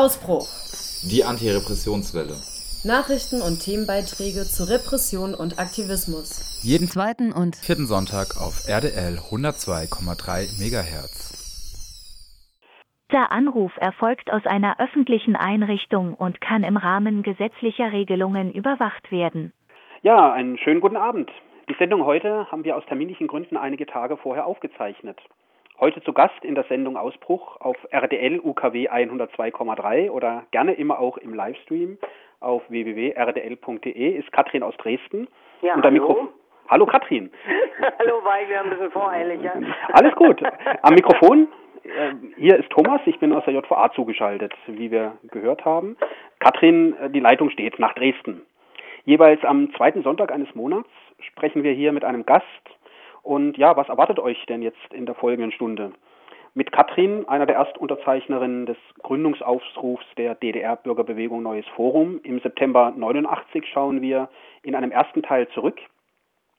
Ausbruch. Die Antirepressionswelle. Nachrichten und Themenbeiträge zu Repression und Aktivismus. Jeden zweiten und Vierten Sonntag auf RDL 102,3 MHz. Der Anruf erfolgt aus einer öffentlichen Einrichtung und kann im Rahmen gesetzlicher Regelungen überwacht werden. Ja, einen schönen guten Abend. Die Sendung heute haben wir aus terminlichen Gründen einige Tage vorher aufgezeichnet. Heute zu Gast in der Sendung Ausbruch auf RDL UKW 102,3 oder gerne immer auch im Livestream auf www.rdl.de ist Katrin aus Dresden. Ja, Und hallo. Mikro- Hallo Katrin. Hallo, weil wir ein bisschen voreilig, ja. Alles gut. Am Mikrofon, äh, hier ist Thomas, ich bin aus der JVA zugeschaltet, wie wir gehört haben. Katrin, äh, die Leitung steht nach Dresden. Jeweils am zweiten Sonntag eines Monats sprechen wir hier mit einem Gast. Und ja, was erwartet euch denn jetzt in der folgenden Stunde? Mit Katrin, einer der Erstunterzeichnerinnen des Gründungsaufrufs der DDR-Bürgerbewegung Neues Forum. Im September 89 schauen wir in einem ersten Teil zurück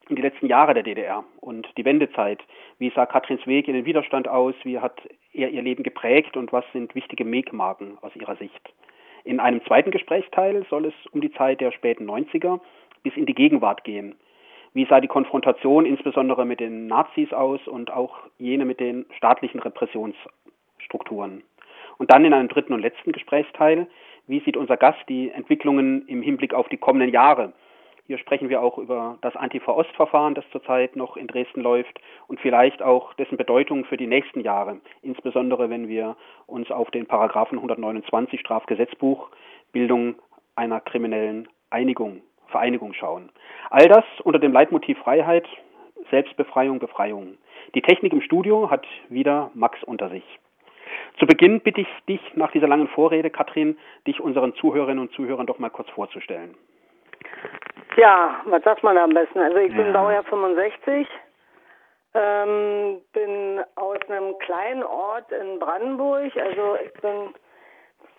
in die letzten Jahre der DDR und die Wendezeit. Wie sah Katrins Weg in den Widerstand aus? Wie hat er ihr Leben geprägt und was sind wichtige Megmarken aus ihrer Sicht? In einem zweiten Gesprächsteil soll es um die Zeit der späten 90er bis in die Gegenwart gehen. Wie sah die Konfrontation insbesondere mit den Nazis aus und auch jene mit den staatlichen Repressionsstrukturen? Und dann in einem dritten und letzten Gesprächsteil, wie sieht unser Gast die Entwicklungen im Hinblick auf die kommenden Jahre? Hier sprechen wir auch über das Antifa-Ost-Verfahren, das zurzeit noch in Dresden läuft und vielleicht auch dessen Bedeutung für die nächsten Jahre, insbesondere wenn wir uns auf den Paragraphen 129 Strafgesetzbuch Bildung einer kriminellen Einigung, Vereinigung schauen. All das unter dem Leitmotiv Freiheit, Selbstbefreiung, Befreiung. Die Technik im Studio hat wieder Max unter sich. Zu Beginn bitte ich dich nach dieser langen Vorrede, Katrin, dich unseren Zuhörerinnen und Zuhörern doch mal kurz vorzustellen. Ja, was sagt man da am besten? Also ich bin Ja. Baujahr 65, ähm, bin aus einem kleinen Ort in Brandenburg, also ich bin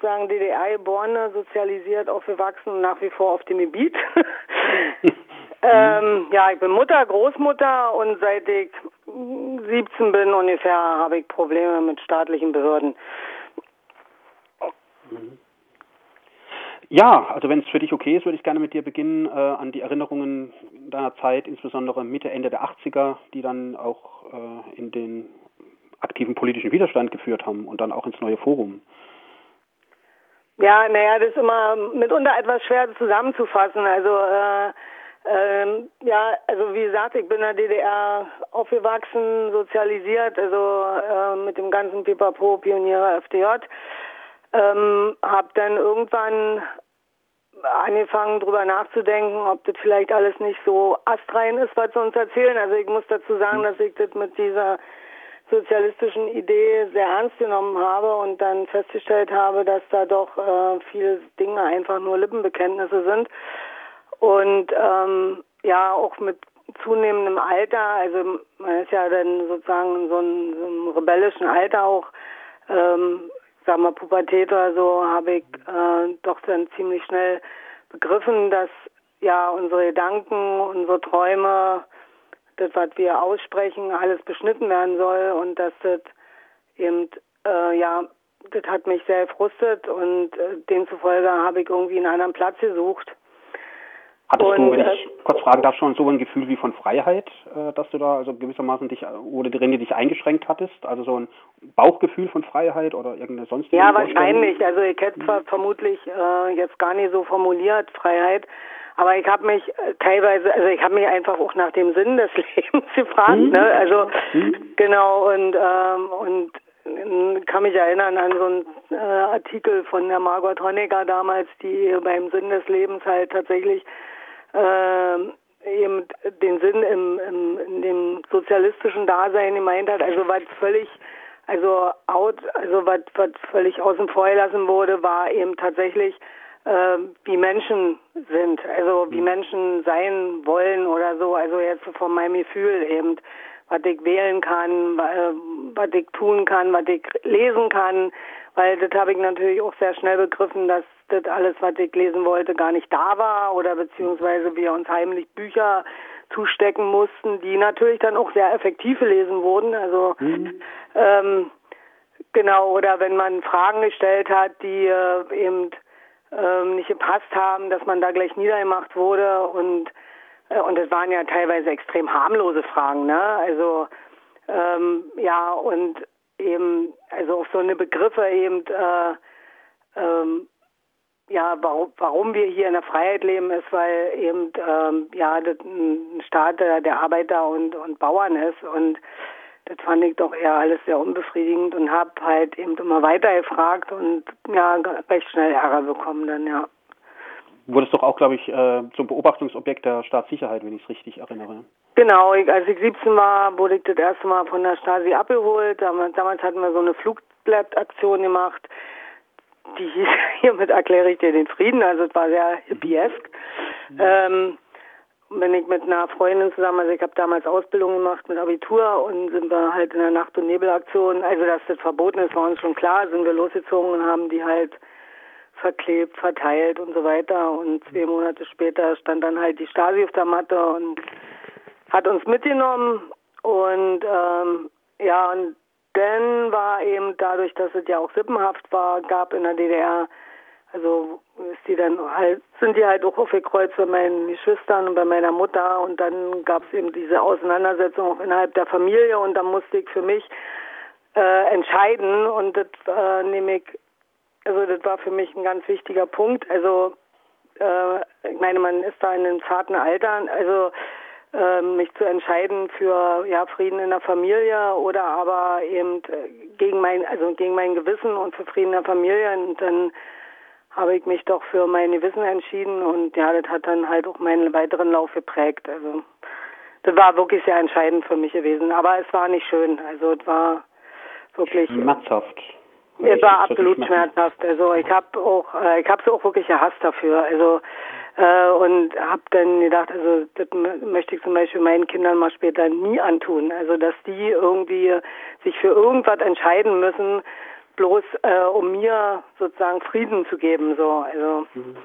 sozusagen DDR-geborene, sozialisiert, aufgewachsen, nach wie vor auf dem Gebiet. ähm, ja, ich bin Mutter, Großmutter und seit ich 17 bin ungefähr habe ich Probleme mit staatlichen Behörden. Ja, also wenn es für dich okay ist, würde ich gerne mit dir beginnen äh, an die Erinnerungen deiner Zeit, insbesondere Mitte, Ende der 80er, die dann auch äh, in den aktiven politischen Widerstand geführt haben und dann auch ins neue Forum. Ja, naja, das ist immer mitunter etwas schwer zusammenzufassen. Also, äh, ähm, ja, also wie gesagt, ich bin in der DDR aufgewachsen, sozialisiert, also äh, mit dem ganzen Pipapo, Pioniere, FDJ. Ähm, hab dann irgendwann angefangen, drüber nachzudenken, ob das vielleicht alles nicht so astrein ist, was sie uns erzählen. Also ich muss dazu sagen, dass ich das mit dieser sozialistischen Idee sehr ernst genommen habe und dann festgestellt habe, dass da doch äh, viele Dinge einfach nur Lippenbekenntnisse sind. Und ähm, ja, auch mit zunehmendem Alter, also man ist ja dann sozusagen in so einem, so einem rebellischen Alter auch, ähm, sag mal Pubertät oder so, habe ich äh, doch dann ziemlich schnell begriffen, dass ja unsere Gedanken, unsere Träume, das, was wir aussprechen, alles beschnitten werden soll und dass das eben, äh, ja, das hat mich sehr gefrustet und äh, demzufolge habe ich irgendwie einen anderen Platz gesucht. Hattest du, Und, wenn äh, ich kurz fragen darf, schon so ein Gefühl wie von Freiheit, äh, dass du da also gewissermaßen dich oder drin dich eingeschränkt hattest? Also so ein Bauchgefühl von Freiheit oder irgendeine sonstige Ja, wahrscheinlich. Also ich hätte zwar vermutlich äh, jetzt gar nicht so formuliert, Freiheit, aber ich habe mich äh, teilweise, also ich habe mich einfach auch nach dem Sinn des Lebens gefragt, Mhm. ne? Also Mhm. genau und ähm, und äh, kann mich erinnern an so einen äh, Artikel von der Margot Honecker damals, die beim Sinn des Lebens halt tatsächlich ähm, eben den Sinn im, im, in dem sozialistischen Dasein gemeint hat, also was völlig, also out, also was, was völlig außen vor gelassen wurde, war eben tatsächlich, äh, wie Menschen sind, also wie Menschen sein wollen oder so, also jetzt von meinem Gefühl eben, was ich wählen kann, wa- was ich tun kann, was ich lesen kann, weil das habe ich natürlich auch sehr schnell begriffen, dass das alles, was ich lesen wollte, gar nicht da war oder beziehungsweise wir uns heimlich Bücher zustecken mussten, die natürlich dann auch sehr effektiv gelesen wurden. Also mhm. ähm, genau, oder wenn man Fragen gestellt hat, die äh, eben ähm, nicht gepasst haben, dass man da gleich niedergemacht wurde und äh, und es waren ja teilweise extrem harmlose Fragen, ne? Also ähm, ja und eben also auch so eine Begriffe eben äh, ähm, ja, warum, warum wir hier in der Freiheit leben, ist, weil eben ähm, ja das ein Staat der, der Arbeiter und, und Bauern ist und das fand ich doch eher alles sehr unbefriedigend und habe halt eben immer weiter gefragt und ja recht schnell Ärger bekommen dann ja. Wurdest doch auch, glaube ich, äh, zum Beobachtungsobjekt der Staatssicherheit, wenn ich es richtig erinnere. Genau, ich, als ich 17 war, wurde ich das erste Mal von der Stasi abgeholt. Damals, damals hatten wir so eine Flugblattaktion gemacht die hieß, hiermit erkläre ich dir den Frieden, also es war sehr hippiesk. Mhm. Ähm, bin ich mit einer Freundin zusammen, also ich habe damals Ausbildung gemacht mit Abitur und sind wir halt in der Nacht- und Nebelaktion, also dass das verboten ist, war uns schon klar, sind wir losgezogen und haben die halt verklebt, verteilt und so weiter. Und zwei Monate später stand dann halt die Stasi auf der Matte und hat uns mitgenommen. Und ähm, ja, und denn war eben dadurch, dass es ja auch sippenhaft war, gab in der DDR, also ist die dann halt, sind die halt auch aufgekreuzt bei meinen Geschwistern und bei meiner Mutter und dann gab es eben diese Auseinandersetzung auch innerhalb der Familie und dann musste ich für mich äh, entscheiden und das äh, nehme ich, also das war für mich ein ganz wichtiger Punkt. Also äh, ich meine, man ist da in einem zarten Alter, also ähm, mich zu entscheiden für ja Frieden in der Familie oder aber eben äh, gegen mein also gegen mein Gewissen und für Frieden in der Familie und dann habe ich mich doch für mein Gewissen entschieden und ja, das hat dann halt auch meinen weiteren Lauf geprägt. Also das war wirklich sehr entscheidend für mich gewesen, aber es war nicht schön. Also es war wirklich schmerzhaft. Es war absolut schmerzhaft. Also ich habe auch äh, ich habe es auch wirklich gehasst dafür. Also äh, und habe dann gedacht, also das möchte ich zum Beispiel meinen Kindern mal später nie antun. Also dass die irgendwie sich für irgendwas entscheiden müssen, bloß äh, um mir sozusagen Frieden zu geben. So, also mhm.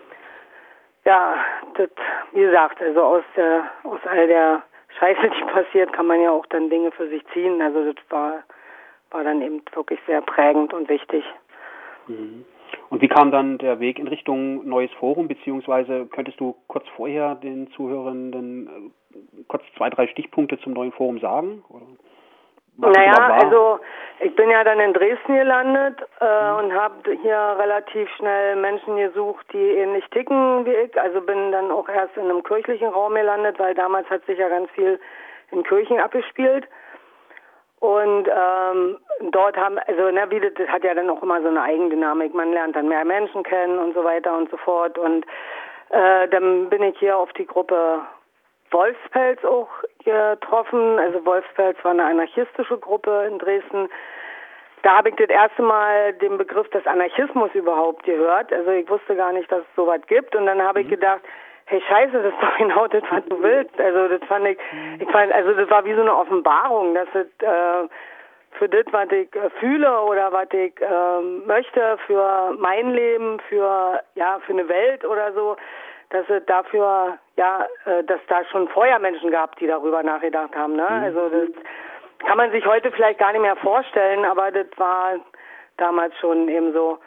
ja, das, wie gesagt, also aus der aus all der Scheiße, die passiert, kann man ja auch dann Dinge für sich ziehen. Also das war war dann eben wirklich sehr prägend und wichtig. Mhm. Und wie kam dann der Weg in Richtung neues Forum, beziehungsweise könntest du kurz vorher den Zuhörenden äh, kurz zwei, drei Stichpunkte zum neuen Forum sagen? Naja, also ich bin ja dann in Dresden gelandet äh, mhm. und habe hier relativ schnell Menschen gesucht, die ähnlich ticken wie ich. Also bin dann auch erst in einem kirchlichen Raum gelandet, weil damals hat sich ja ganz viel in Kirchen abgespielt. Und ähm, dort haben, also na, wie das, das hat ja dann auch immer so eine Eigendynamik. Man lernt dann mehr Menschen kennen und so weiter und so fort. Und äh, dann bin ich hier auf die Gruppe Wolfspelz auch getroffen. Also Wolfspelz war eine anarchistische Gruppe in Dresden. Da habe ich das erste Mal den Begriff des Anarchismus überhaupt gehört. Also ich wusste gar nicht, dass es sowas gibt. Und dann habe ich mhm. gedacht, hey Scheiße, das ist doch genau das, was du willst. Also das fand ich, mhm. ich fand, also das war wie so eine Offenbarung, dass es äh, für das, was ich äh, fühle oder was ich äh, möchte, für mein Leben, für ja, für eine Welt oder so, dass es dafür, ja, äh, dass da schon vorher Menschen gab, die darüber nachgedacht haben. Ne? Mhm. Also das kann man sich heute vielleicht gar nicht mehr vorstellen, aber das war damals schon eben so.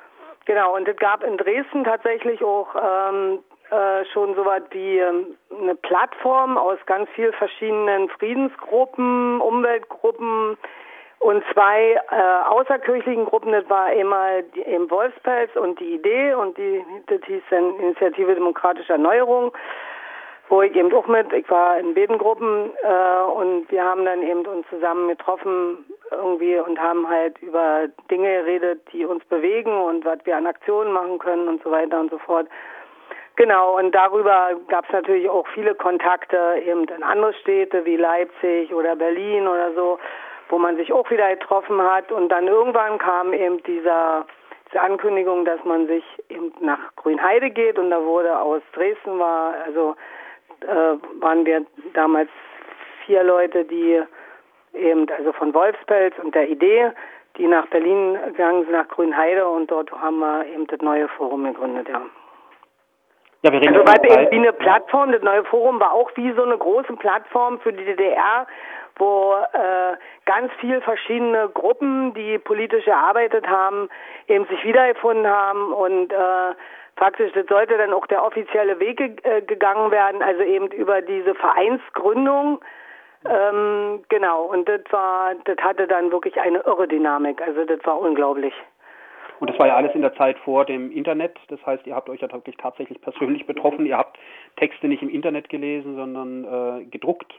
Genau, und es gab in Dresden tatsächlich auch ähm, äh, schon so was wie ähm, eine Plattform aus ganz vielen verschiedenen Friedensgruppen, Umweltgruppen und zwei äh, außerkirchlichen Gruppen. Das war einmal die, eben Wolfspelz und die Idee und die das hieß dann Initiative Demokratische Erneuerung wo ich eben auch mit, ich war in beiden Gruppen äh, und wir haben dann eben uns zusammen getroffen irgendwie und haben halt über Dinge geredet, die uns bewegen und was wir an Aktionen machen können und so weiter und so fort. Genau, und darüber gab es natürlich auch viele Kontakte eben in andere Städte wie Leipzig oder Berlin oder so, wo man sich auch wieder getroffen hat. Und dann irgendwann kam eben dieser, diese Ankündigung, dass man sich eben nach Grünheide geht. Und da wurde aus Dresden war, also äh, waren wir damals vier Leute, die eben, also von Wolfspelz und der Idee, die nach Berlin gegangen sind, nach Grünheide und dort haben wir eben das neue Forum gegründet, ja. Ja, wir reden also von was der Zeit- eben wie eine Plattform, das neue Forum war auch wie so eine große Plattform für die DDR, wo äh, ganz viel verschiedene Gruppen, die politisch erarbeitet haben, eben sich wiedergefunden haben und äh, faktisch, das sollte dann auch der offizielle Weg äh, gegangen werden, also eben über diese Vereinsgründung. Ähm, genau, und das war, das hatte dann wirklich eine irre Dynamik, also das war unglaublich. Und das war ja alles in der Zeit vor dem Internet. Das heißt, ihr habt euch ja wirklich tatsächlich persönlich betroffen. Ihr habt Texte nicht im Internet gelesen, sondern äh, gedruckt.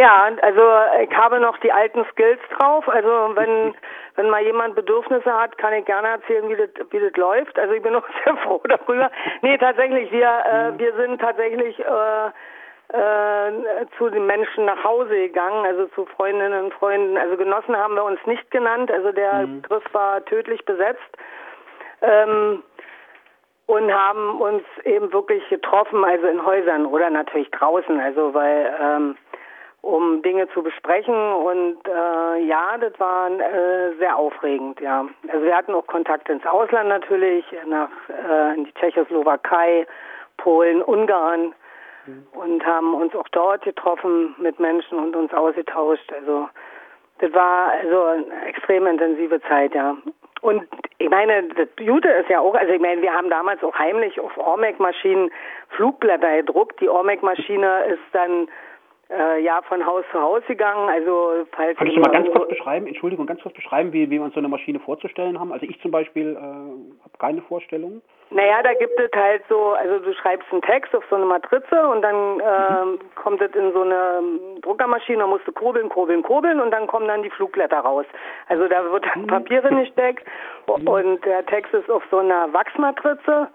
Ja, also ich habe noch die alten Skills drauf. Also wenn wenn mal jemand Bedürfnisse hat, kann ich gerne erzählen, wie das wie das läuft. Also ich bin auch sehr froh darüber. Nee, tatsächlich, wir äh, wir sind tatsächlich äh, äh, zu den Menschen nach Hause gegangen, also zu Freundinnen und Freunden. Also Genossen haben wir uns nicht genannt. Also der Begriff war tödlich besetzt. Ähm, und haben uns eben wirklich getroffen, also in Häusern oder natürlich draußen, also weil ähm, um Dinge zu besprechen und äh, ja, das war äh, sehr aufregend, ja. Also wir hatten auch Kontakt ins Ausland natürlich, nach äh, in die Tschechoslowakei, Polen, Ungarn und haben uns auch dort getroffen mit Menschen und uns ausgetauscht. Also das war also eine extrem intensive Zeit, ja. Und ich meine, das Gute ist ja auch, also ich meine, wir haben damals auch heimlich auf Ormec-Maschinen Flugblätter gedruckt. Die Ormec-Maschine ist dann äh, ja von Haus zu Haus gegangen. Also falls Kann ich mal ganz kurz beschreiben, Entschuldigung, ganz kurz beschreiben, wie, wie wir uns so eine Maschine vorzustellen haben? Also ich zum Beispiel äh, habe keine Vorstellung. Naja, da gibt es halt so, also du schreibst einen Text auf so eine Matrize und dann ähm, kommt es in so eine Druckermaschine, da musst du kurbeln, kurbeln, kurbeln und dann kommen dann die Flugblätter raus. Also da wird dann Papier gesteckt und der Text ist auf so einer Wachsmatrize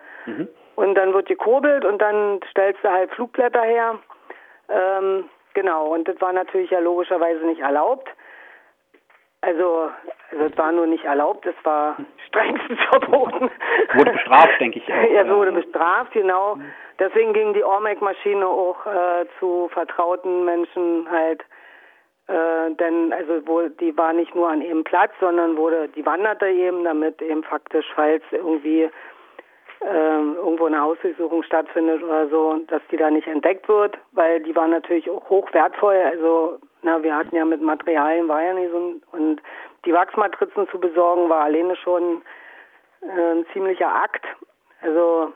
und dann wird gekurbelt und dann stellst du halt Flugblätter her. Ähm, genau, und das war natürlich ja logischerweise nicht erlaubt. Also, also es war nur nicht erlaubt, es war strengstens verboten. Wurde bestraft, denke ich. Auch, er wurde bestraft, genau. Deswegen ging die Ormec-Maschine auch äh, zu vertrauten Menschen halt, äh, denn also wo die war nicht nur an ihrem Platz, sondern wurde, die wanderte eben, damit eben faktisch, falls irgendwie ähm, irgendwo eine Hausdurchsuchung stattfindet oder so, dass die da nicht entdeckt wird, weil die war natürlich auch hoch wertvoll. Also, na, wir hatten ja mit Materialien war ja nicht so und die Wachsmatrizen zu besorgen war alleine schon äh, ein ziemlicher Akt. Also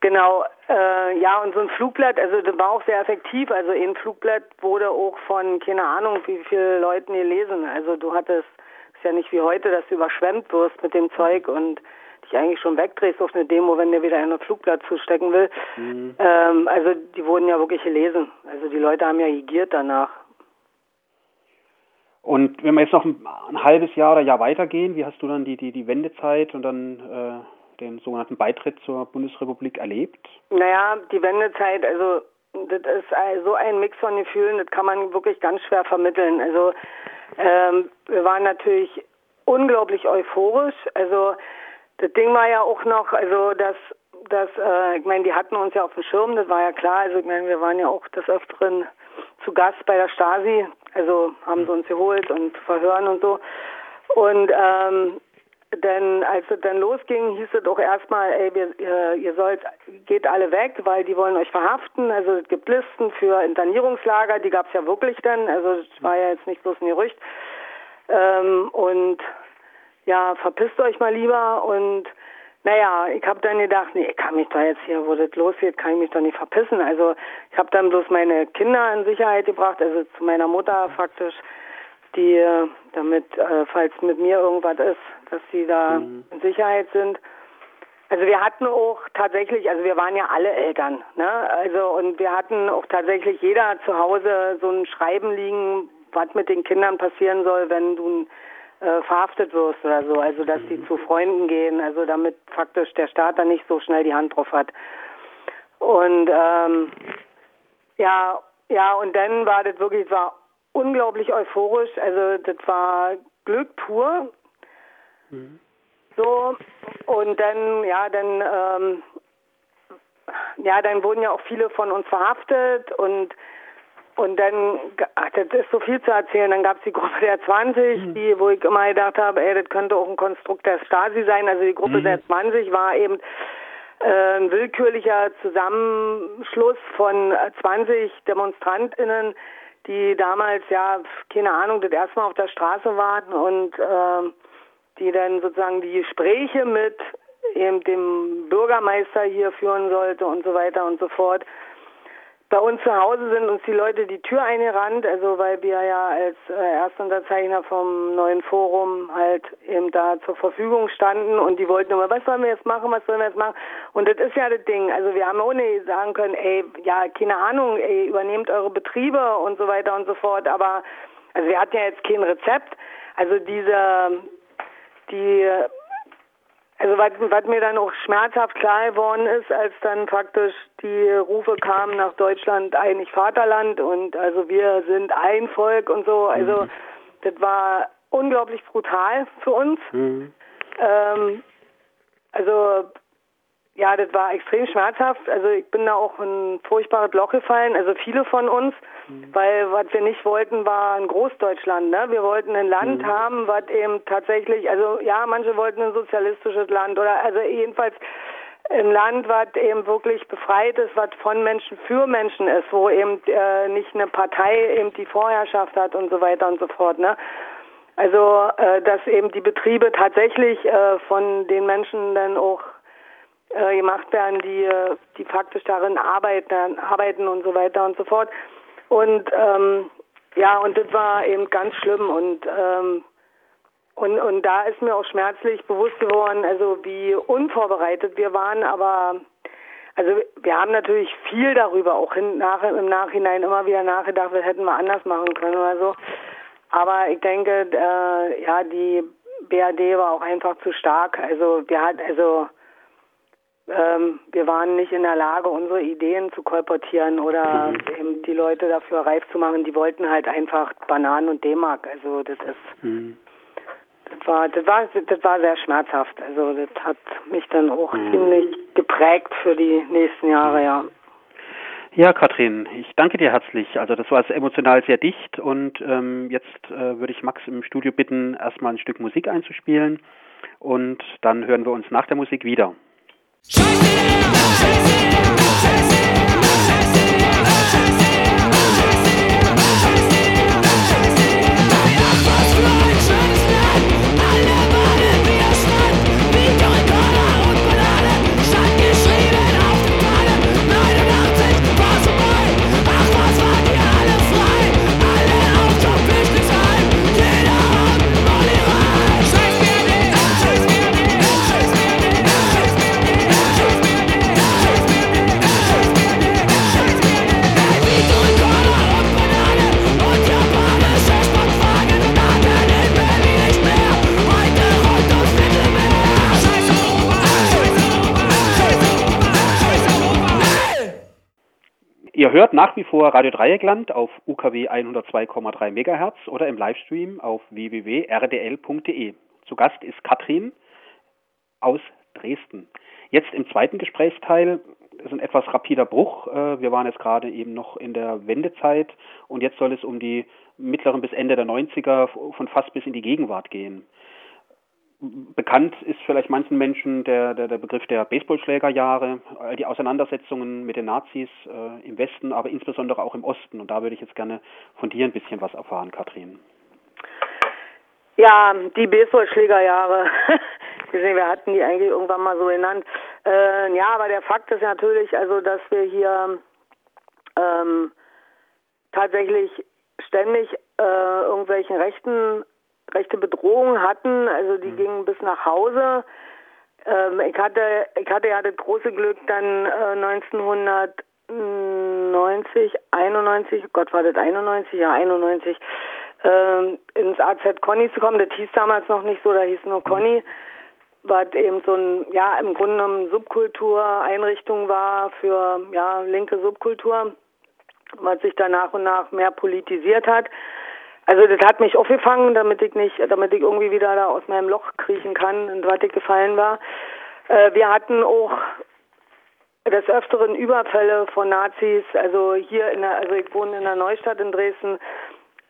Genau, äh, ja, und so ein Flugblatt, also das war auch sehr effektiv. Also ein Flugblatt wurde auch von, keine Ahnung, wie viele Leuten gelesen. Also du hattest, ist ja nicht wie heute, dass du überschwemmt wirst mit dem Zeug und dich eigentlich schon wegdrehst auf eine Demo, wenn dir wieder ein Flugblatt zustecken will. Ähm, also die wurden ja wirklich gelesen. Also die Leute haben ja giert danach. Und wenn wir jetzt noch ein, ein halbes Jahr oder Jahr weitergehen, wie hast du dann die, die, die Wendezeit und dann äh, den sogenannten Beitritt zur Bundesrepublik erlebt? Naja, die Wendezeit, also das ist so ein Mix von Gefühlen, das kann man wirklich ganz schwer vermitteln. Also ähm, wir waren natürlich unglaublich euphorisch. Also das Ding war ja auch noch, also dass dass äh, ich meine, die hatten uns ja auf dem Schirm, das war ja klar. Also ich meine, wir waren ja auch des Öfteren zu Gast bei der Stasi, also haben sie uns geholt und verhören und so. Und ähm, denn als es dann losging, hieß es auch erstmal, ey, wir, ihr, ihr sollt, geht alle weg, weil die wollen euch verhaften. Also es gibt Listen für Internierungslager, die gab es ja wirklich dann. Also es war ja jetzt nicht bloß ein Gerücht. Ähm, und ja, verpisst euch mal lieber. Und naja, ich habe dann gedacht, nee, ich kann mich da jetzt hier, wo das losgeht, kann ich mich doch nicht verpissen. Also ich habe dann bloß meine Kinder in Sicherheit gebracht, also zu meiner Mutter faktisch, die, damit, äh, falls mit mir irgendwas ist, dass sie da in Sicherheit sind. Also wir hatten auch tatsächlich, also wir waren ja alle Eltern, ne? Also und wir hatten auch tatsächlich jeder zu Hause so ein Schreiben liegen, was mit den Kindern passieren soll, wenn du äh, verhaftet wirst oder so. Also dass die zu Freunden gehen, also damit faktisch der Staat dann nicht so schnell die Hand drauf hat. Und ähm, ja, ja, und dann war das wirklich, war unglaublich euphorisch. Also das war Glück pur. So, und dann, ja, dann, ähm, ja, dann wurden ja auch viele von uns verhaftet und und dann, ach, das ist so viel zu erzählen, dann gab es die Gruppe der 20, die, wo ich immer gedacht habe, ey, das könnte auch ein Konstrukt der Stasi sein. Also die Gruppe der 20 war eben äh, ein willkürlicher Zusammenschluss von 20 DemonstrantInnen, die damals ja, keine Ahnung, das erste Mal auf der Straße waren und äh, die dann sozusagen die Gespräche mit eben dem Bürgermeister hier führen sollte und so weiter und so fort bei uns zu Hause sind uns die Leute die Tür eingerannt, also weil wir ja als äh, Erstunterzeichner vom neuen Forum halt eben da zur Verfügung standen und die wollten immer, was sollen wir jetzt machen, was sollen wir jetzt machen? Und das ist ja das Ding. Also wir haben ohne sagen können, ey, ja, keine Ahnung, ey, übernehmt eure Betriebe und so weiter und so fort, aber also wir hatten ja jetzt kein Rezept. Also diese die also was, was mir dann auch schmerzhaft klar geworden ist, als dann praktisch die Rufe kamen nach Deutschland eigentlich Vaterland und also wir sind ein Volk und so, also mhm. das war unglaublich brutal für uns. Mhm. Ähm, also ja, das war extrem schmerzhaft. Also ich bin da auch in ein furchtbares Loch gefallen. Also viele von uns, mhm. weil was wir nicht wollten, war ein Großdeutschland. Ne? Wir wollten ein Land mhm. haben, was eben tatsächlich, also ja, manche wollten ein sozialistisches Land oder also jedenfalls ein Land, was eben wirklich befreit ist, was von Menschen für Menschen ist, wo eben äh, nicht eine Partei eben die Vorherrschaft hat und so weiter und so fort. Ne? Also, äh, dass eben die Betriebe tatsächlich äh, von den Menschen dann auch äh, gemacht werden, die, die faktisch darin arbeiten, arbeiten und so weiter und so fort. Und ähm, ja, und das war eben ganz schlimm und ähm, und und da ist mir auch schmerzlich bewusst geworden, also wie unvorbereitet wir waren, aber also wir haben natürlich viel darüber auch hin, nach, im Nachhinein immer wieder nachgedacht, was hätten wir anders machen können oder so. Aber ich denke, äh, ja, die BRD war auch einfach zu stark. Also wir hat also ähm, wir waren nicht in der Lage, unsere Ideen zu kolportieren oder mhm. eben die Leute dafür reif zu machen. Die wollten halt einfach Bananen und D-Mark. Also das ist, mhm. das war, das war, das war sehr schmerzhaft. Also das hat mich dann auch mhm. ziemlich geprägt für die nächsten Jahre, ja. Ja, Katrin, ich danke dir herzlich. Also das war emotional sehr dicht und ähm, jetzt äh, würde ich Max im Studio bitten, erstmal ein Stück Musik einzuspielen und dann hören wir uns nach der Musik wieder. Scheiße! Ihr hört nach wie vor Radio Dreieckland auf UKW 102,3 MHz oder im Livestream auf www.rdl.de. Zu Gast ist Katrin aus Dresden. Jetzt im zweiten Gesprächsteil ist ein etwas rapider Bruch. Äh, wir waren jetzt gerade eben noch in der Wendezeit und jetzt soll es um die mittleren bis Ende der 90er von fast bis in die Gegenwart gehen. Bekannt ist vielleicht manchen Menschen der, der, der Begriff der Baseballschlägerjahre, die Auseinandersetzungen mit den Nazis äh, im Westen, aber insbesondere auch im Osten. Und da würde ich jetzt gerne von dir ein bisschen was erfahren, Katrin. Ja, die Baseballschlägerjahre. wir hatten die eigentlich irgendwann mal so genannt. Äh, ja, aber der Fakt ist natürlich, also, dass wir hier ähm, tatsächlich ständig äh, irgendwelchen Rechten rechte Bedrohung hatten. Also die mhm. gingen bis nach Hause. Ähm, ich hatte, ich hatte ja das große Glück, dann äh, 1990, 91, Gott war das 91, ja 91, äh, ins AZ Conny zu kommen. Das hieß damals noch nicht so, da hieß nur Conny was eben so ein, ja, im Grunde genommen Subkultureinrichtung war für, ja, linke Subkultur, was sich da nach und nach mehr politisiert hat. Also das hat mich aufgefangen, damit ich nicht, damit ich irgendwie wieder da aus meinem Loch kriechen kann, in was ich gefallen war. Äh, wir hatten auch des Öfteren Überfälle von Nazis, also hier in der, also ich wohne in der Neustadt in Dresden,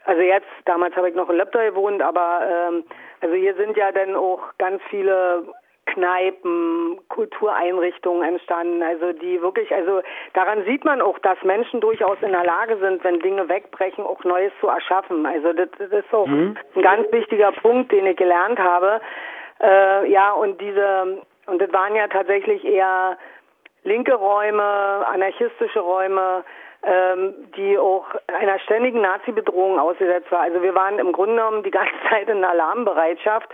also jetzt, damals habe ich noch in Löbter gewohnt, aber ähm, also hier sind ja dann auch ganz viele Kneipen, Kultureinrichtungen entstanden, also die wirklich, also daran sieht man auch, dass Menschen durchaus in der Lage sind, wenn Dinge wegbrechen, auch Neues zu erschaffen. Also das, das ist auch mhm. ein ganz wichtiger Punkt, den ich gelernt habe. Äh, ja, und diese, und das waren ja tatsächlich eher linke Räume, anarchistische Räume, ähm, die auch einer ständigen Nazi-Bedrohung ausgesetzt war. Also wir waren im Grunde genommen die ganze Zeit in Alarmbereitschaft,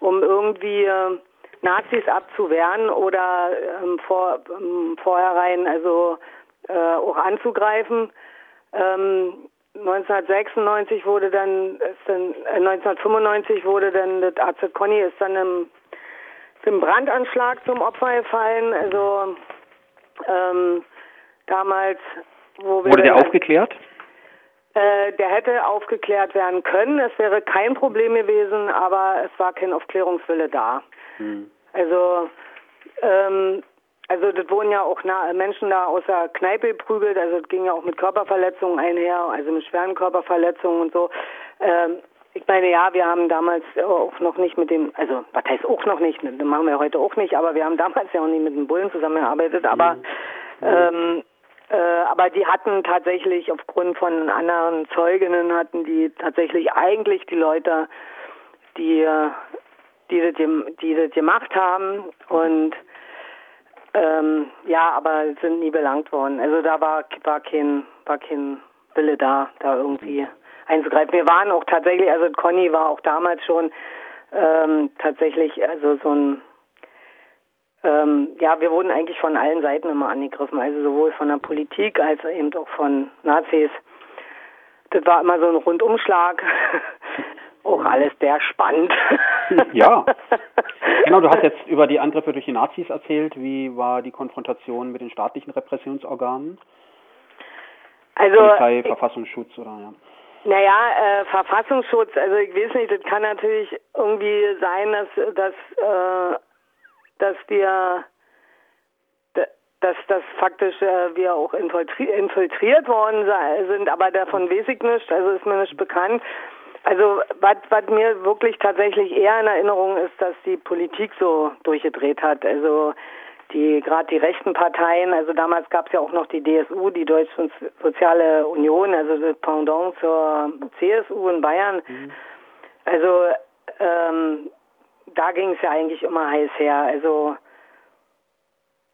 um irgendwie äh, Nazis abzuwehren oder ähm, vor, ähm, vorherein also äh, auch anzugreifen. Ähm, 1996 wurde dann, ist dann äh, 1995 wurde dann das AZ Conny ist dann im, im Brandanschlag zum Opfer gefallen. Also ähm, damals, wo wir wurde der aufgeklärt? Äh, der hätte aufgeklärt werden können. Es wäre kein Problem gewesen, aber es war kein Aufklärungswille da. Hm. Also, ähm, also das wurden ja auch Menschen da aus der Kneipe geprügelt, also es ging ja auch mit Körperverletzungen einher, also mit schweren Körperverletzungen und so. Ähm, ich meine, ja, wir haben damals auch noch nicht mit dem, also was heißt auch noch nicht, das machen wir heute auch nicht, aber wir haben damals ja auch nicht mit den Bullen zusammengearbeitet, aber mhm. ähm, äh, aber die hatten tatsächlich aufgrund von anderen Zeuginnen hatten die tatsächlich eigentlich die Leute, die die das, die das gemacht haben und ähm, ja, aber sind nie belangt worden. Also da war, war kein, war kein Wille da, da irgendwie einzugreifen. Wir waren auch tatsächlich, also Conny war auch damals schon ähm, tatsächlich, also so ein ähm, ja, wir wurden eigentlich von allen Seiten immer angegriffen, also sowohl von der Politik als eben auch von Nazis. Das war immer so ein Rundumschlag. auch alles sehr spannend. ja. Genau, du hast jetzt über die Angriffe durch die Nazis erzählt. Wie war die Konfrontation mit den staatlichen Repressionsorganen? Also Polizei, Verfassungsschutz oder ja. Naja, äh, Verfassungsschutz, also ich weiß nicht, das kann natürlich irgendwie sein, dass, dass, äh, dass wir dass das faktisch äh, wir auch infiltriert worden sind, aber davon weiß ich nicht, also ist mir nicht bekannt. Also was, was mir wirklich tatsächlich eher in Erinnerung ist, dass die Politik so durchgedreht hat. Also die gerade die rechten Parteien, also damals gab es ja auch noch die DSU, die Deutsche Soziale Union, also das Pendant zur CSU in Bayern. Mhm. Also ähm, da ging es ja eigentlich immer heiß her. Also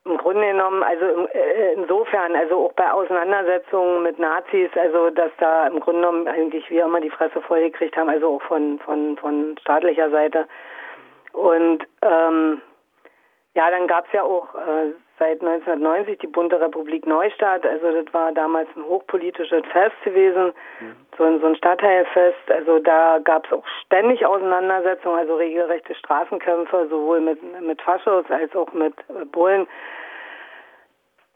im Grunde genommen, also äh, insofern, also auch bei Auseinandersetzungen mit Nazis, also dass da im Grunde genommen eigentlich wir immer die Fresse voll gekriegt haben, also auch von von von staatlicher Seite. Und ähm, ja, dann gab's ja auch äh, seit 1990 die Bunte Republik Neustadt. Also das war damals ein hochpolitisches Fest gewesen, mhm. so, ein, so ein Stadtteilfest. Also da gab's auch ständig Auseinandersetzungen, also regelrechte Straßenkämpfe, sowohl mit, mit Faschos als auch mit äh, Bullen.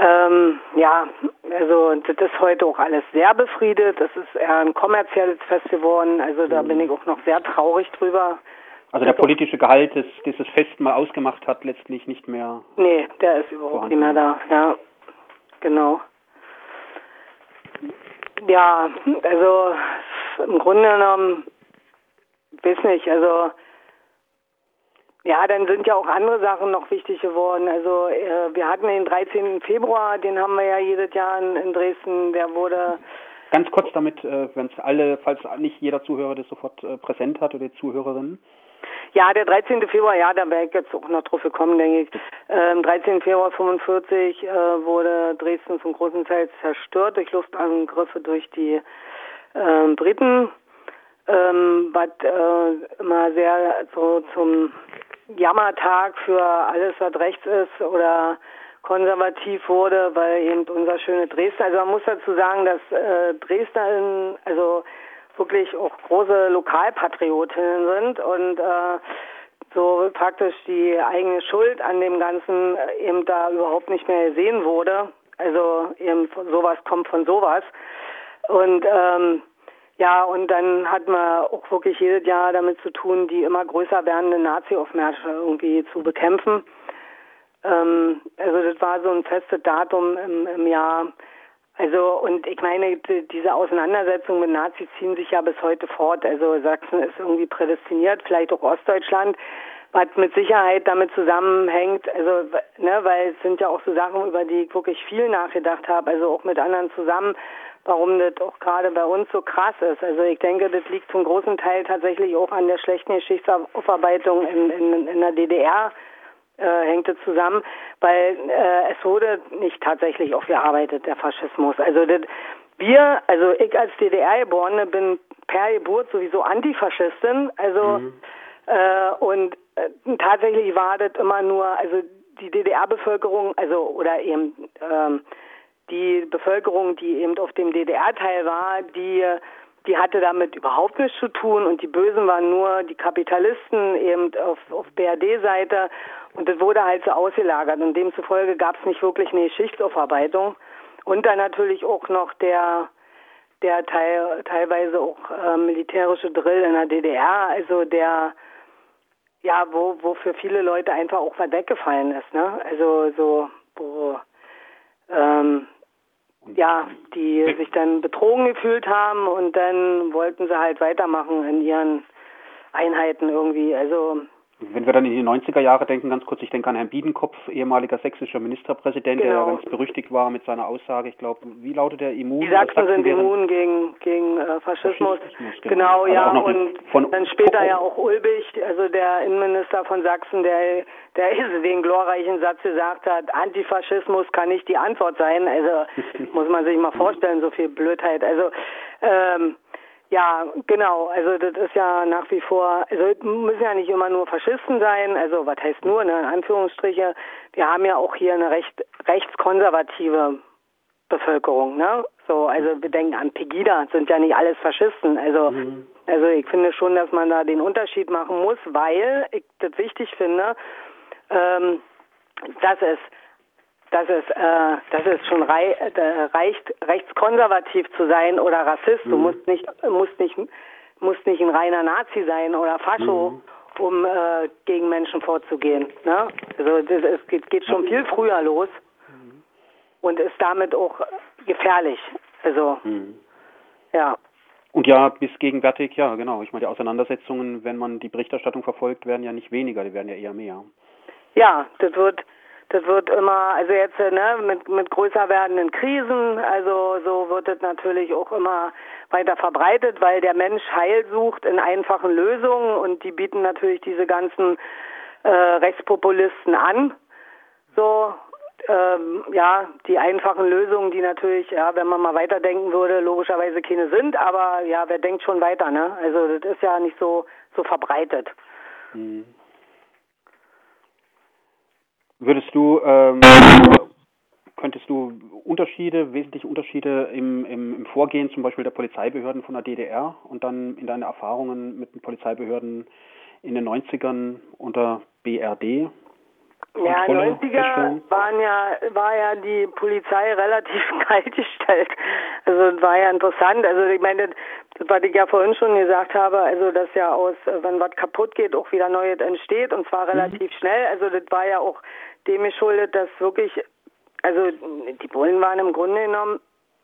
Ähm, ja, also das ist heute auch alles sehr befriedet. Das ist eher ein kommerzielles Fest geworden. Also da mhm. bin ich auch noch sehr traurig drüber. Also der politische Gehalt, das dieses Fest mal ausgemacht hat, letztlich nicht mehr. Nee, der ist überhaupt vorhanden. nicht mehr da. Ja, genau. Ja, also im Grunde genommen, weiß nicht, also ja, dann sind ja auch andere Sachen noch wichtig geworden. Also äh, wir hatten den 13. Februar, den haben wir ja jedes Jahr in, Dresden, der wurde Ganz kurz damit, äh, wenn es alle, falls nicht jeder Zuhörer das sofort äh, präsent hat oder die Zuhörerinnen. Ja, der 13. Februar, ja, da wäre ich jetzt auch noch drauf gekommen, denke ich. Ähm, 13. Februar 45 äh, wurde Dresden zum großen Teil zerstört durch Luftangriffe durch die äh, Briten, ähm, was äh, immer sehr so zum Jammertag für alles, was rechts ist oder konservativ wurde, weil eben unser schöne Dresden, also man muss dazu sagen, dass äh, Dresden, also wirklich auch große Lokalpatriotinnen sind und äh, so praktisch die eigene Schuld an dem Ganzen äh, eben da überhaupt nicht mehr gesehen wurde. Also eben sowas kommt von sowas. Und ähm, ja, und dann hat man auch wirklich jedes Jahr damit zu tun, die immer größer werdenden Nazi-Aufmärsche irgendwie zu bekämpfen. Ähm, also das war so ein festes Datum im, im Jahr also und ich meine, diese Auseinandersetzungen mit Nazis ziehen sich ja bis heute fort. Also Sachsen ist irgendwie prädestiniert, vielleicht auch Ostdeutschland, was mit Sicherheit damit zusammenhängt, also ne, weil es sind ja auch so Sachen, über die ich wirklich viel nachgedacht habe, also auch mit anderen zusammen, warum das auch gerade bei uns so krass ist. Also ich denke, das liegt zum großen Teil tatsächlich auch an der schlechten Geschichtsaufarbeitung in, in, in der DDR äh, hängt es zusammen, weil äh, es wurde nicht tatsächlich aufgearbeitet, der Faschismus. Also das, wir, also ich als DDR-Geborene bin per Geburt sowieso Antifaschistin, also mhm. äh, und äh, tatsächlich war das immer nur, also die DDR-Bevölkerung, also oder eben ähm, die Bevölkerung, die eben auf dem DDR-Teil war, die die hatte damit überhaupt nichts zu tun und die Bösen waren nur die Kapitalisten eben auf, auf BRD-Seite und das wurde halt so ausgelagert und demzufolge gab es nicht wirklich eine Geschichtsaufarbeitung und dann natürlich auch noch der der Teil, teilweise auch äh, militärische Drill in der DDR, also der ja, wo, wo für viele Leute einfach auch was weggefallen ist, ne? Also so, wo ähm, ja, die sich dann betrogen gefühlt haben und dann wollten sie halt weitermachen in ihren Einheiten irgendwie. Also wenn wir dann in die 90er Jahre denken, ganz kurz, ich denke an Herrn Biedenkopf, ehemaliger sächsischer Ministerpräsident, genau. der ja ganz berüchtigt war mit seiner Aussage, ich glaube, wie lautet der immun? Die Sachsen, Sachsen sind immun gegen, gegen äh, Faschismus. Faschismus. Genau, genau also ja, und von, dann später ja auch Ulbich, also der Innenminister von Sachsen, der, der den glorreichen Satz gesagt hat, Antifaschismus kann nicht die Antwort sein. Also muss man sich mal vorstellen, so viel Blödheit. Also ähm, ja, genau. Also das ist ja nach wie vor, also müssen ja nicht immer nur Faschisten sein, also was heißt nur, ne, in Anführungsstriche. Wir haben ja auch hier eine recht rechtskonservative Bevölkerung, ne? So, also wir denken an Pegida, sind ja nicht alles Faschisten. Also, mhm. also ich finde schon, dass man da den Unterschied machen muss, weil ich das wichtig finde, ähm, dass es dass es, äh, dass es schon rei äh, reicht, rechtskonservativ zu sein oder Rassist. Mhm. Du musst nicht, musst nicht, musst nicht ein reiner Nazi sein oder Fascho, mhm. um äh, gegen Menschen vorzugehen. Ne? Also das, es geht, geht schon viel früher los mhm. und ist damit auch gefährlich. Also mhm. ja. Und ja, bis gegenwärtig, ja, genau. Ich meine, die Auseinandersetzungen, wenn man die Berichterstattung verfolgt, werden ja nicht weniger, die werden ja eher mehr. Ja, das wird das wird immer, also jetzt ne, mit, mit größer werdenden Krisen, also so wird es natürlich auch immer weiter verbreitet, weil der Mensch Heil sucht in einfachen Lösungen und die bieten natürlich diese ganzen äh, Rechtspopulisten an. So, ähm, ja, die einfachen Lösungen, die natürlich, ja, wenn man mal weiterdenken würde, logischerweise keine sind, aber ja, wer denkt schon weiter, ne? Also das ist ja nicht so so verbreitet. Mhm. Würdest du, ähm, könntest du Unterschiede, wesentliche Unterschiede im, im, im Vorgehen zum Beispiel der Polizeibehörden von der DDR und dann in deinen Erfahrungen mit den Polizeibehörden in den 90ern unter BRD ja, 90er waren ja, war ja die Polizei relativ kaltgestellt. Also war ja interessant. Also ich meine, das, was ich ja vorhin schon gesagt habe, also dass ja aus, wenn was kaputt geht, auch wieder Neues entsteht und zwar mhm. relativ mhm. schnell. Also das war ja auch dem geschuldet, dass wirklich, also die Bullen waren im Grunde genommen,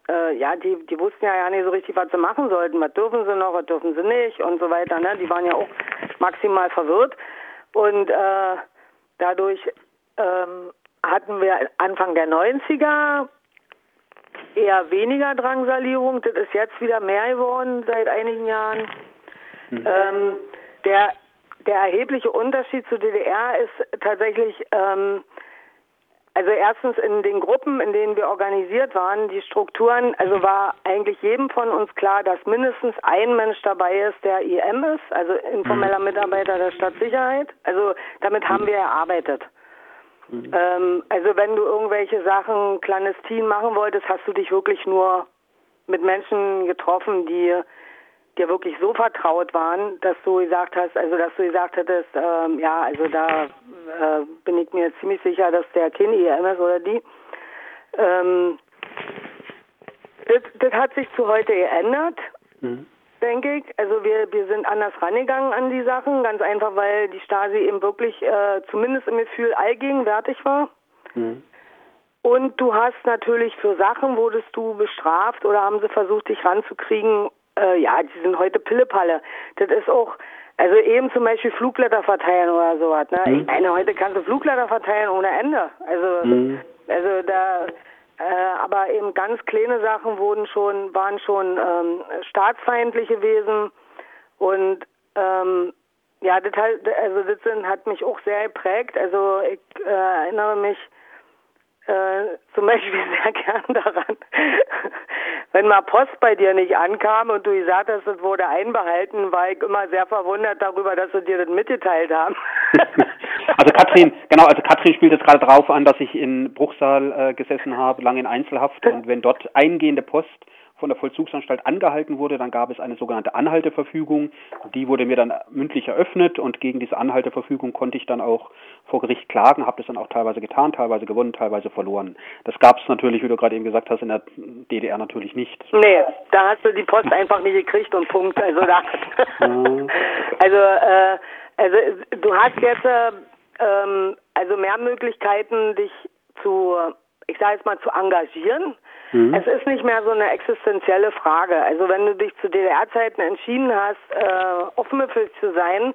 äh, ja, die, die wussten ja ja nicht so richtig, was sie machen sollten. Was dürfen sie noch, was dürfen sie nicht und so weiter. Ne? Die waren ja auch maximal verwirrt. Und äh, dadurch ähm, hatten wir Anfang der 90er eher weniger Drangsalierung. Das ist jetzt wieder mehr geworden seit einigen Jahren. Mhm. Ähm, der, der erhebliche Unterschied zur DDR ist tatsächlich, ähm, also erstens in den Gruppen, in denen wir organisiert waren, die Strukturen, also war eigentlich jedem von uns klar, dass mindestens ein Mensch dabei ist, der IM ist, also informeller mhm. Mitarbeiter der Stadtsicherheit. Also damit haben wir erarbeitet. Mhm. Ähm, also wenn du irgendwelche Sachen clandestin machen wolltest, hast du dich wirklich nur mit Menschen getroffen, die dir wirklich so vertraut waren, dass du gesagt hast, also dass du gesagt hättest, ähm, ja, also da äh, bin ich mir ziemlich sicher, dass der Kind IM ist oder die. Ähm, das, das hat sich zu heute geändert. Mhm denke ich. Also wir, wir sind anders rangegangen an die Sachen, ganz einfach, weil die Stasi eben wirklich äh, zumindest im Gefühl allgegenwärtig war. Mhm. Und du hast natürlich für Sachen, wurdest du bestraft oder haben sie versucht, dich ranzukriegen, äh, ja, die sind heute Pillepalle. Das ist auch, Also eben zum Beispiel Flugblätter verteilen oder sowas. Ne? Mhm. Ich meine, heute kannst du Flugblätter verteilen ohne Ende. Also, Mhm. also da, äh, aber eben ganz kleine Sachen wurden schon, waren schon ähm, staatsfeindlich gewesen und ähm, ja, das halt, also das hat mich auch sehr geprägt. Also ich äh, erinnere mich äh, zum Beispiel sehr gern daran, wenn mal Post bei dir nicht ankam und du gesagt hast, es wurde einbehalten, war ich immer sehr verwundert darüber, dass sie dir das mitgeteilt haben. Also Katrin, genau, also Katrin spielt jetzt gerade drauf an, dass ich in Bruchsal äh, gesessen habe, lange in Einzelhaft und wenn dort eingehende Post von der Vollzugsanstalt angehalten wurde, dann gab es eine sogenannte Anhalteverfügung. Die wurde mir dann mündlich eröffnet und gegen diese Anhalteverfügung konnte ich dann auch vor Gericht klagen, habe das dann auch teilweise getan, teilweise gewonnen, teilweise verloren. Das gab es natürlich, wie du gerade eben gesagt hast, in der DDR natürlich nicht. Nee, da hast du die Post einfach nicht gekriegt und Punkt. Also da, also, äh, also du hast jetzt äh, ähm, also mehr Möglichkeiten, dich zu, ich sage jetzt mal, zu engagieren. Es ist nicht mehr so eine existenzielle Frage. Also wenn du dich zu DDR-Zeiten entschieden hast, äh, offen für zu sein,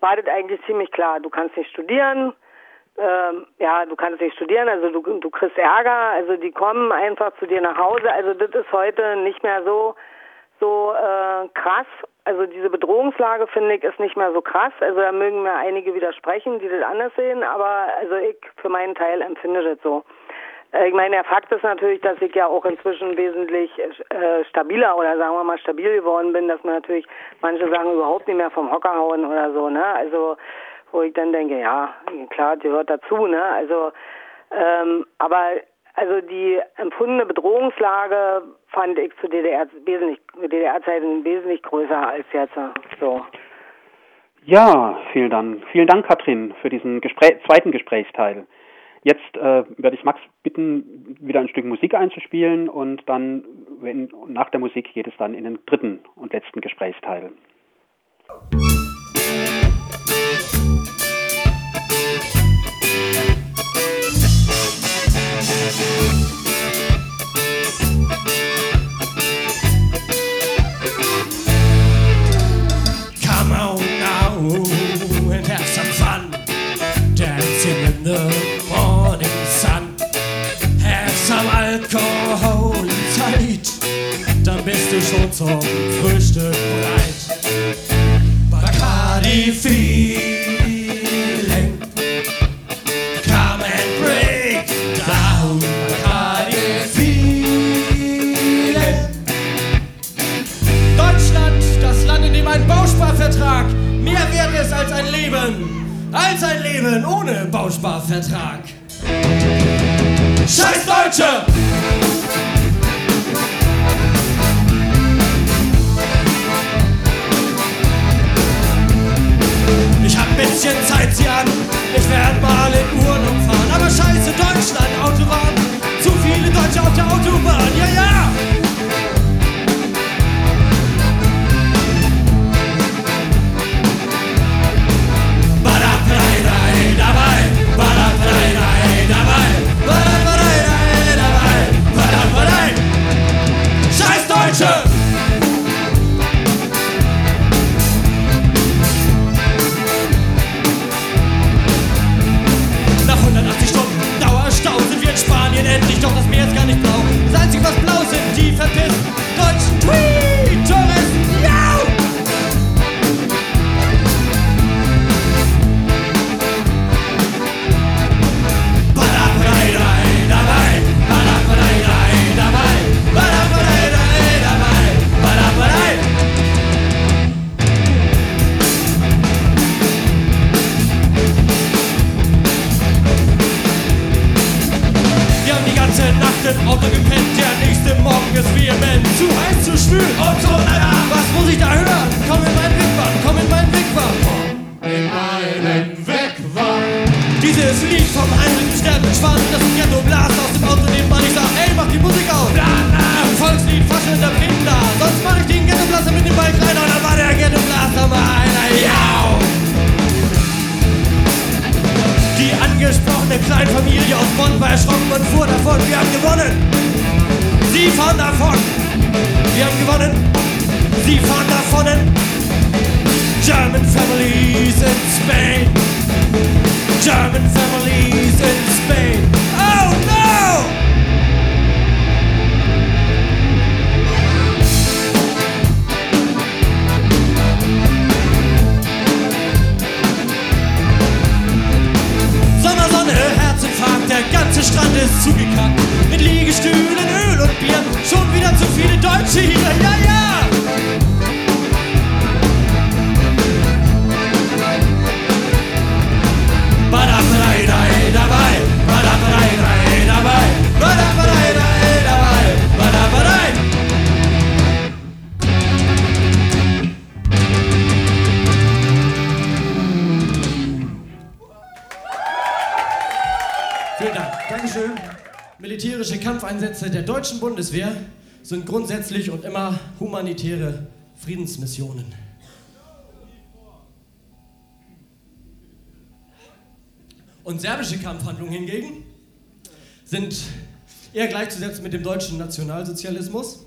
war das eigentlich ziemlich klar. Du kannst nicht studieren, ähm, ja, du kannst nicht studieren, also du, du kriegst Ärger, also die kommen einfach zu dir nach Hause. Also das ist heute nicht mehr so so äh, krass. Also diese Bedrohungslage finde ich ist nicht mehr so krass. Also da mögen mir einige widersprechen, die das anders sehen, aber also ich für meinen Teil empfinde das so. Äh, Ich meine, der Fakt ist natürlich, dass ich ja auch inzwischen wesentlich äh, stabiler oder sagen wir mal stabil geworden bin, dass man natürlich manche Sachen überhaupt nicht mehr vom Hocker hauen oder so, ne? Also wo ich dann denke, ja, klar, die gehört dazu, ne? Also ähm, aber also die empfundene Bedrohungslage fand ich zu DDR wesentlich DDR-Zeiten wesentlich größer als jetzt. So. Ja, vielen Dank. Vielen Dank, Katrin, für diesen Gespräch, zweiten Gesprächsteil. Jetzt äh, werde ich Max bitten, wieder ein Stück Musik einzuspielen und dann, wenn, nach der Musik geht es dann in den dritten und letzten Gesprächsteil. Zum Frühstück bereit. Bacardi feeling. Come and break down. Bacardi feeling. Deutschland, das Land, in dem ein Bausparvertrag mehr wert ist als ein Leben. Als ein Leben ohne Bausparvertrag. Scheiß Deutsche! Bisschen Zeit, sie an. Ich werd mal in Urlaub fahren. Aber scheiße, Deutschland, Autobahn. Zu viele Deutsche auf der Autobahn. Ja, ja! Sind, meinen Wigwam. Dieses Lied vom einzigen Sternenschwan, das ein Ghetto blast aus dem Auto nebenan. Ich sag, ey, mach die Musik aus. Ein Volkslied, faschelnder Kinder. Sonst mach ich den Ghettoblaster mit dem Bike rein und dann war der Ghettoblaster mal einer. Ja! Die angesprochene Kleinfamilie aus Bonn war erschrocken und fuhr davon. Wir haben gewonnen. Sie fahren davon. Wir haben gewonnen. Sie fahren davon. German in Spain. German families in Spain. Oh no! Sommersonne, Herzinfarkt, der ganze Strand ist zugekackt. Mit Liegestühlen, Öl und Bier, schon wieder zu viele Deutsche hier, ja, ja! Kampfeinsätze der deutschen Bundeswehr sind grundsätzlich und immer humanitäre Friedensmissionen. Und serbische Kampfhandlungen hingegen sind eher gleichzusetzen mit dem deutschen Nationalsozialismus.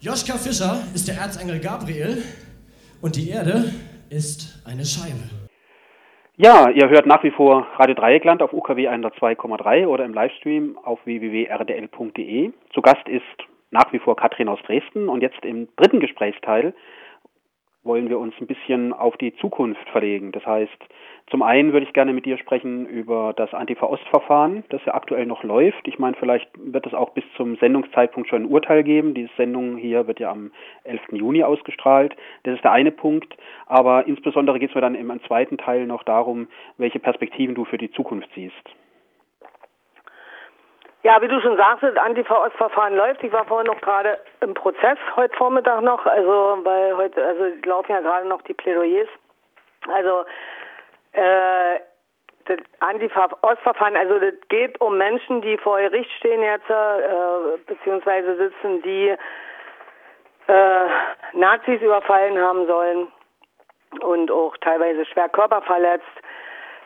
Joschka Fischer ist der Erzengel Gabriel und die Erde ist eine Scheibe. Ja, ihr hört nach wie vor Radio Dreieckland auf UKW 102,3 oder im Livestream auf www.rdl.de. Zu Gast ist nach wie vor Katrin aus Dresden und jetzt im dritten Gesprächsteil wollen wir uns ein bisschen auf die Zukunft verlegen. Das heißt, zum einen würde ich gerne mit dir sprechen über das Antifa-Ost-Verfahren, das ja aktuell noch läuft. Ich meine, vielleicht wird es auch bis zum Sendungszeitpunkt schon ein Urteil geben. Diese Sendung hier wird ja am 11. Juni ausgestrahlt. Das ist der eine Punkt. Aber insbesondere geht es mir dann im zweiten Teil noch darum, welche Perspektiven du für die Zukunft siehst. Ja, wie du schon sagst, das Antifa-Ost-Verfahren läuft. Ich war vorhin noch gerade im Prozess, heute Vormittag noch. Also, weil heute, also laufen ja gerade noch die Plädoyers. Also, äh, das Antifa-Ost-Verfahren, also das geht um Menschen, die vor Gericht stehen jetzt, äh, beziehungsweise sitzen, die äh, Nazis überfallen haben sollen und auch teilweise schwer körperverletzt.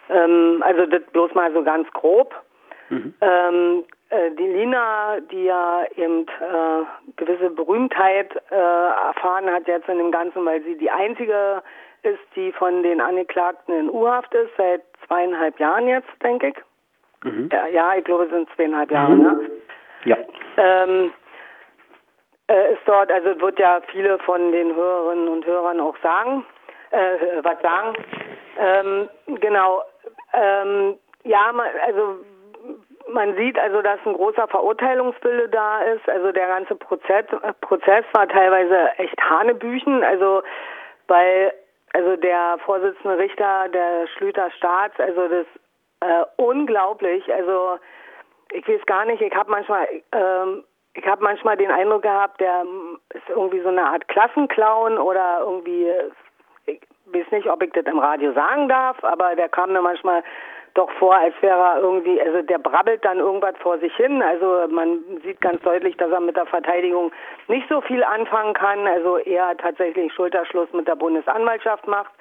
Ähm, also das bloß mal so ganz grob. Mhm. Ähm, äh, die Lina, die ja eben äh, gewisse Berühmtheit äh, erfahren hat jetzt in dem Ganzen, weil sie die einzige ist, die von den Angeklagten in U-Haft ist, seit zweieinhalb Jahren jetzt, denke ich. Mhm. Ja, ja, ich glaube, es sind zweieinhalb Jahre, ne? Ja. Ähm, äh, ist dort, also wird ja viele von den Hörerinnen und Hörern auch sagen, äh, was sagen. Ähm, genau. Ähm, ja, also man sieht also, dass ein großer Verurteilungswille da ist. Also der ganze Prozess, Prozess war teilweise echt Hanebüchen. Also bei also der Vorsitzende Richter der Schlüter Staats, also das äh, unglaublich. Also ich weiß gar nicht. Ich habe manchmal ähm, ich habe manchmal den Eindruck gehabt, der ist irgendwie so eine Art Klassenclown oder irgendwie, ich weiß nicht, ob ich das im Radio sagen darf, aber der kam mir manchmal doch vor, als wäre er irgendwie, also der brabbelt dann irgendwas vor sich hin. Also man sieht ganz deutlich, dass er mit der Verteidigung nicht so viel anfangen kann, also eher tatsächlich Schulterschluss mit der Bundesanwaltschaft macht.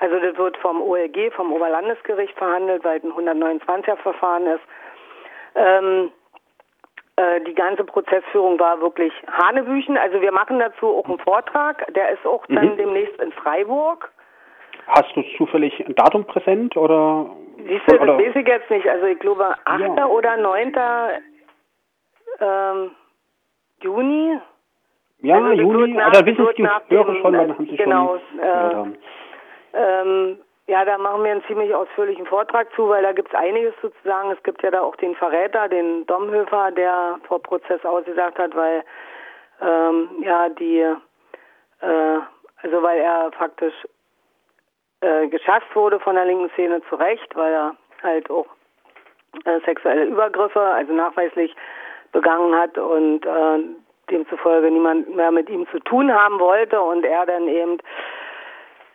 Also das wird vom OLG, vom Oberlandesgericht verhandelt, weil es ein 129er Verfahren ist. Ähm, äh, die ganze Prozessführung war wirklich Hanebüchen. Also wir machen dazu auch einen Vortrag, der ist auch dann Mhm. demnächst in Freiburg. Hast du zufällig ein Datum präsent oder? Siehst du, das oder weiß ich jetzt nicht. Also ich glaube 8. Ja. oder 9. Ähm, Juni. ja, also das Juni, nach- oder wissen es die Hörer schon, dann haben sie genau, schon äh, haben. Ähm, ja, da machen wir einen ziemlich ausführlichen Vortrag zu, weil da gibt es einiges sozusagen. Es gibt ja da auch den Verräter, den Domhöfer, der vor Prozess ausgesagt hat, weil ähm, ja die, äh, also weil er faktisch äh, geschafft wurde von der linken Szene zu Recht, weil er halt auch äh, sexuelle Übergriffe, also nachweislich begangen hat und äh, demzufolge niemand mehr mit ihm zu tun haben wollte und er dann eben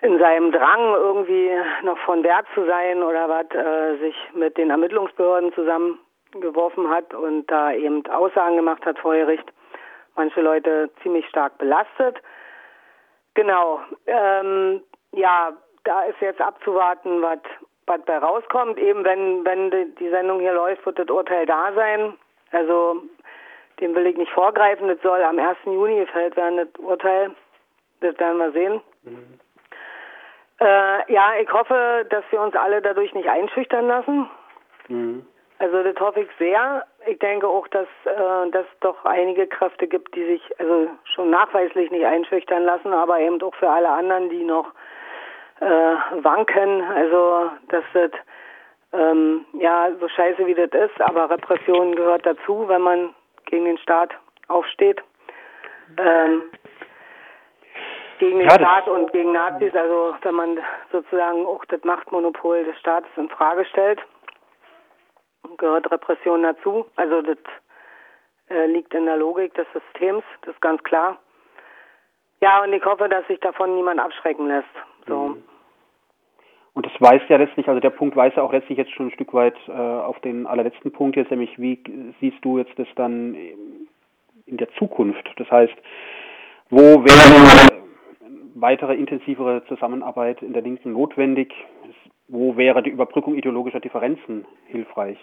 in seinem Drang irgendwie noch von Wert zu sein oder was äh, sich mit den Ermittlungsbehörden zusammengeworfen hat und da eben Aussagen gemacht hat vor Gericht. Manche Leute ziemlich stark belastet. Genau. Ähm, ja, da ist jetzt abzuwarten, was was bei rauskommt. Eben wenn wenn die, Sendung hier läuft, wird das Urteil da sein. Also dem will ich nicht vorgreifen. Das soll am 1. Juni gefällt werden, das Urteil. Das werden wir sehen. Äh, ja, ich hoffe, dass wir uns alle dadurch nicht einschüchtern lassen. Mhm. Also das hoffe ich sehr. Ich denke auch, dass äh, dass doch einige Kräfte gibt, die sich also schon nachweislich nicht einschüchtern lassen, aber eben auch für alle anderen, die noch äh, wanken. Also dass das ähm, ja so scheiße wie das ist, aber Repression gehört dazu, wenn man gegen den Staat aufsteht. Ähm, gegen den Ja, Staat und gegen Nazis, also wenn man sozusagen auch das Machtmonopol des Staates in Frage stellt, gehört Repression dazu. Also das äh, liegt in der Logik des Systems, das ist ganz klar. Ja, und ich hoffe, dass sich davon niemand abschrecken lässt. So. Und das weist ja letztlich, also der Punkt weist ja auch letztlich jetzt schon ein Stück weit äh, auf den allerletzten Punkt jetzt, nämlich wie siehst du jetzt das dann in der Zukunft? Das heißt, wo wäre äh, weitere intensivere Zusammenarbeit in der Linken notwendig? Wo wäre die Überbrückung ideologischer Differenzen hilfreich?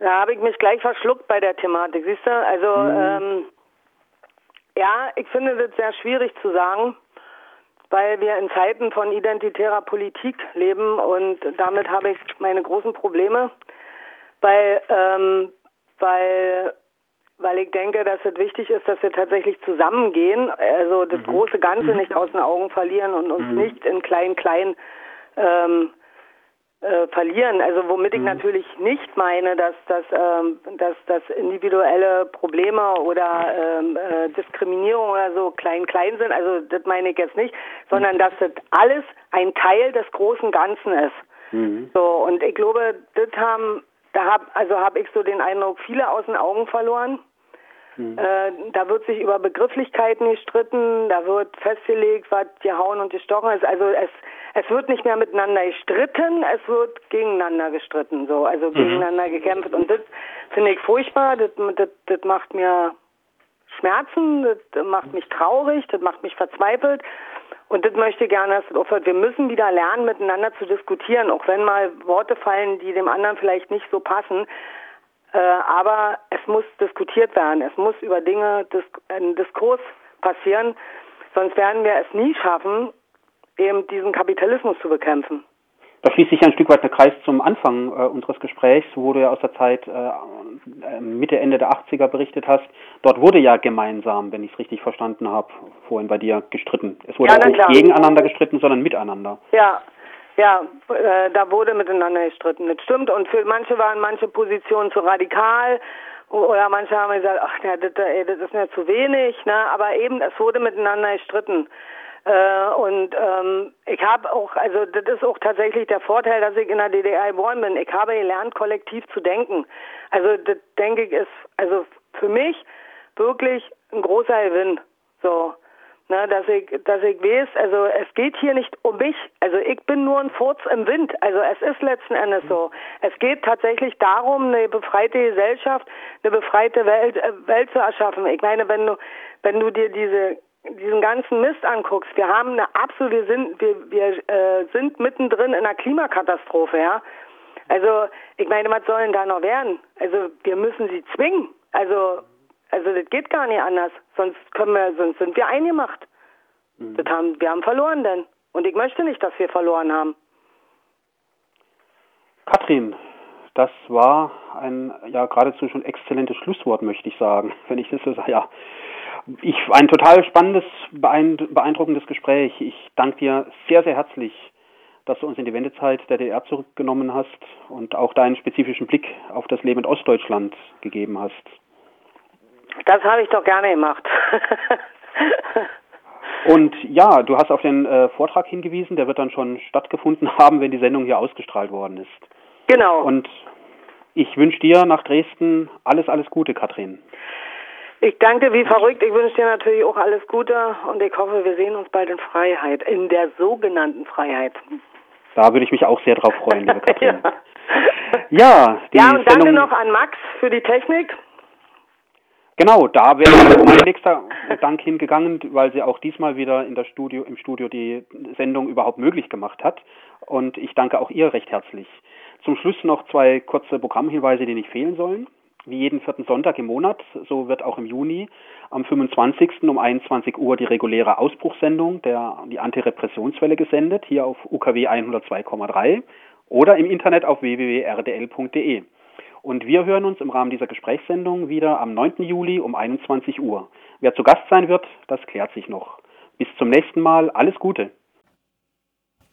Da habe ich mich gleich verschluckt bei der Thematik, siehst du? Also, ähm, ja, ich finde das sehr schwierig zu sagen, weil wir in Zeiten von identitärer Politik leben und damit habe ich meine großen Probleme, weil, ähm, weil, weil ich denke, dass es wichtig ist, dass wir tatsächlich zusammengehen, also das große Ganze nicht aus den Augen verlieren und uns nicht in klein-klein ähm, äh, verlieren. Also womit ich natürlich nicht meine, dass dass ähm, dass, dass individuelle Probleme oder ähm, äh, Diskriminierung oder so klein klein sind. Also das meine ich jetzt nicht, sondern dass das alles ein Teil des großen Ganzen ist. So und ich glaube, das haben da hab also habe ich so den Eindruck, viele aus den Augen verloren. Äh, da wird sich über Begrifflichkeiten gestritten, da wird festgelegt, was gehauen und gestochen ist. Also es, es wird nicht mehr miteinander gestritten, es wird gegeneinander gestritten, so, also gegeneinander gekämpft. Und das finde ich furchtbar, das, das, das macht mir Schmerzen, das macht mich traurig, das macht mich verzweifelt. Und das möchte ich gerne, dass das aufhört. Wir müssen wieder lernen, miteinander zu diskutieren, auch wenn mal Worte fallen, die dem anderen vielleicht nicht so passen. Äh, aber es muss diskutiert werden. Es muss über Dinge ein Diskurs passieren. Sonst werden wir es nie schaffen, eben diesen Kapitalismus zu bekämpfen. Da schließt sich ja ein Stück weit der Kreis zum Anfang äh, unseres Gesprächs, wo du ja aus der Zeit äh, äh, Mitte, Ende der 80er berichtet hast. Dort wurde ja gemeinsam, wenn ich es richtig verstanden habe, vorhin bei dir gestritten. Es wurde Ja, nicht gegeneinander gestritten, sondern miteinander. Ja, ja, äh, da wurde miteinander gestritten. Das stimmt. Und für manche waren manche Positionen zu radikal oder manche haben gesagt, ach ja, das, ey, das ist mir zu wenig. Ne? Aber eben, es wurde miteinander gestritten. Äh, und ähm, ich habe auch, also das ist auch tatsächlich der Vorteil, dass ich in der DDR geboren bin. Ich habe gelernt, kollektiv zu denken. Also das denke ich ist, also für mich wirklich ein großer Gewinn. So. Ne, dass ich, dass ich weiß, also es geht hier nicht um mich. Also ich bin nur ein Furz im Wind. Also es ist letzten Endes so. Es geht tatsächlich darum, eine befreite Gesellschaft, eine befreite Welt, äh, Welt zu erschaffen. Ich meine, wenn du, wenn du dir diese diesen ganzen Mist anguckst, wir haben eine absolute, wir sind, wir, wir äh, sind mittendrin in einer Klimakatastrophe, ja. Also ich meine, was soll denn da noch werden? Also wir müssen sie zwingen. Also also das geht gar nicht anders. Sonst können wir, sonst sind wir eingemacht. Das haben, wir haben verloren denn. Und ich möchte nicht, dass wir verloren haben. Katrin, das war ein ja geradezu schon exzellentes Schlusswort, möchte ich sagen, wenn ich das so sage. Ja, ich ein total spannendes, beein- beeindruckendes Gespräch. Ich danke dir sehr, sehr herzlich, dass du uns in die Wendezeit der DDR zurückgenommen hast und auch deinen spezifischen Blick auf das Leben in Ostdeutschland gegeben hast. Das habe ich doch gerne gemacht. Und ja, du hast auf den äh, Vortrag hingewiesen, der wird dann schon stattgefunden haben, wenn die Sendung hier ausgestrahlt worden ist. genau. Und ich wünsche dir nach Dresden alles, alles Gute, Katrin. ich danke wie verrückt. Ich wünsche dir natürlich auch alles Gute und ich hoffe, wir sehen uns bald in Freiheit, in der sogenannten Freiheit. Da würde ich mich auch sehr drauf freuen, liebe Katrin. ja. Ja, die ja, und danke Sendung, noch an Max für die Technik. Genau, da wäre mein nächster Dank hingegangen, weil sie auch diesmal wieder in der Studio, im Studio die Sendung überhaupt möglich gemacht hat. Und ich danke auch ihr recht herzlich. Zum Schluss noch zwei kurze Programmhinweise, die nicht fehlen sollen. Wie jeden vierten Sonntag im Monat, so wird auch im Juni am 25. um 21 Uhr die reguläre Ausbruchssendung der die Antirepressionswelle gesendet, hier auf UKW 102,3 oder im Internet auf www.rdl.de. Und wir hören uns im Rahmen dieser Gesprächssendung wieder am 9. Juli um 21 Uhr. Wer zu Gast sein wird, das klärt sich noch. Bis zum nächsten Mal, alles Gute.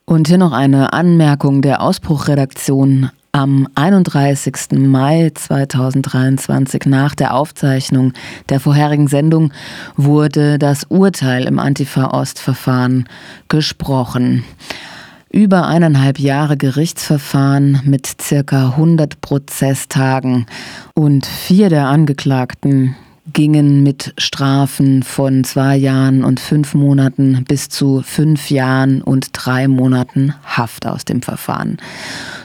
Und hier noch eine Anmerkung der Ausbruchredaktion. Am 31. Mai 2023 nach der Aufzeichnung der vorherigen Sendung wurde das Urteil im Antifa-Ost-Verfahren gesprochen. Über eineinhalb Jahre Gerichtsverfahren mit circa 100 Prozesstagen und vier der Angeklagten gingen mit Strafen von zwei Jahren und fünf Monaten bis zu fünf Jahren und drei Monaten Haft aus dem Verfahren.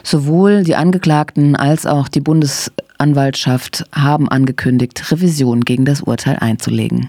Sowohl die Angeklagten als auch die Bundesanwaltschaft haben angekündigt, Revision gegen das Urteil einzulegen.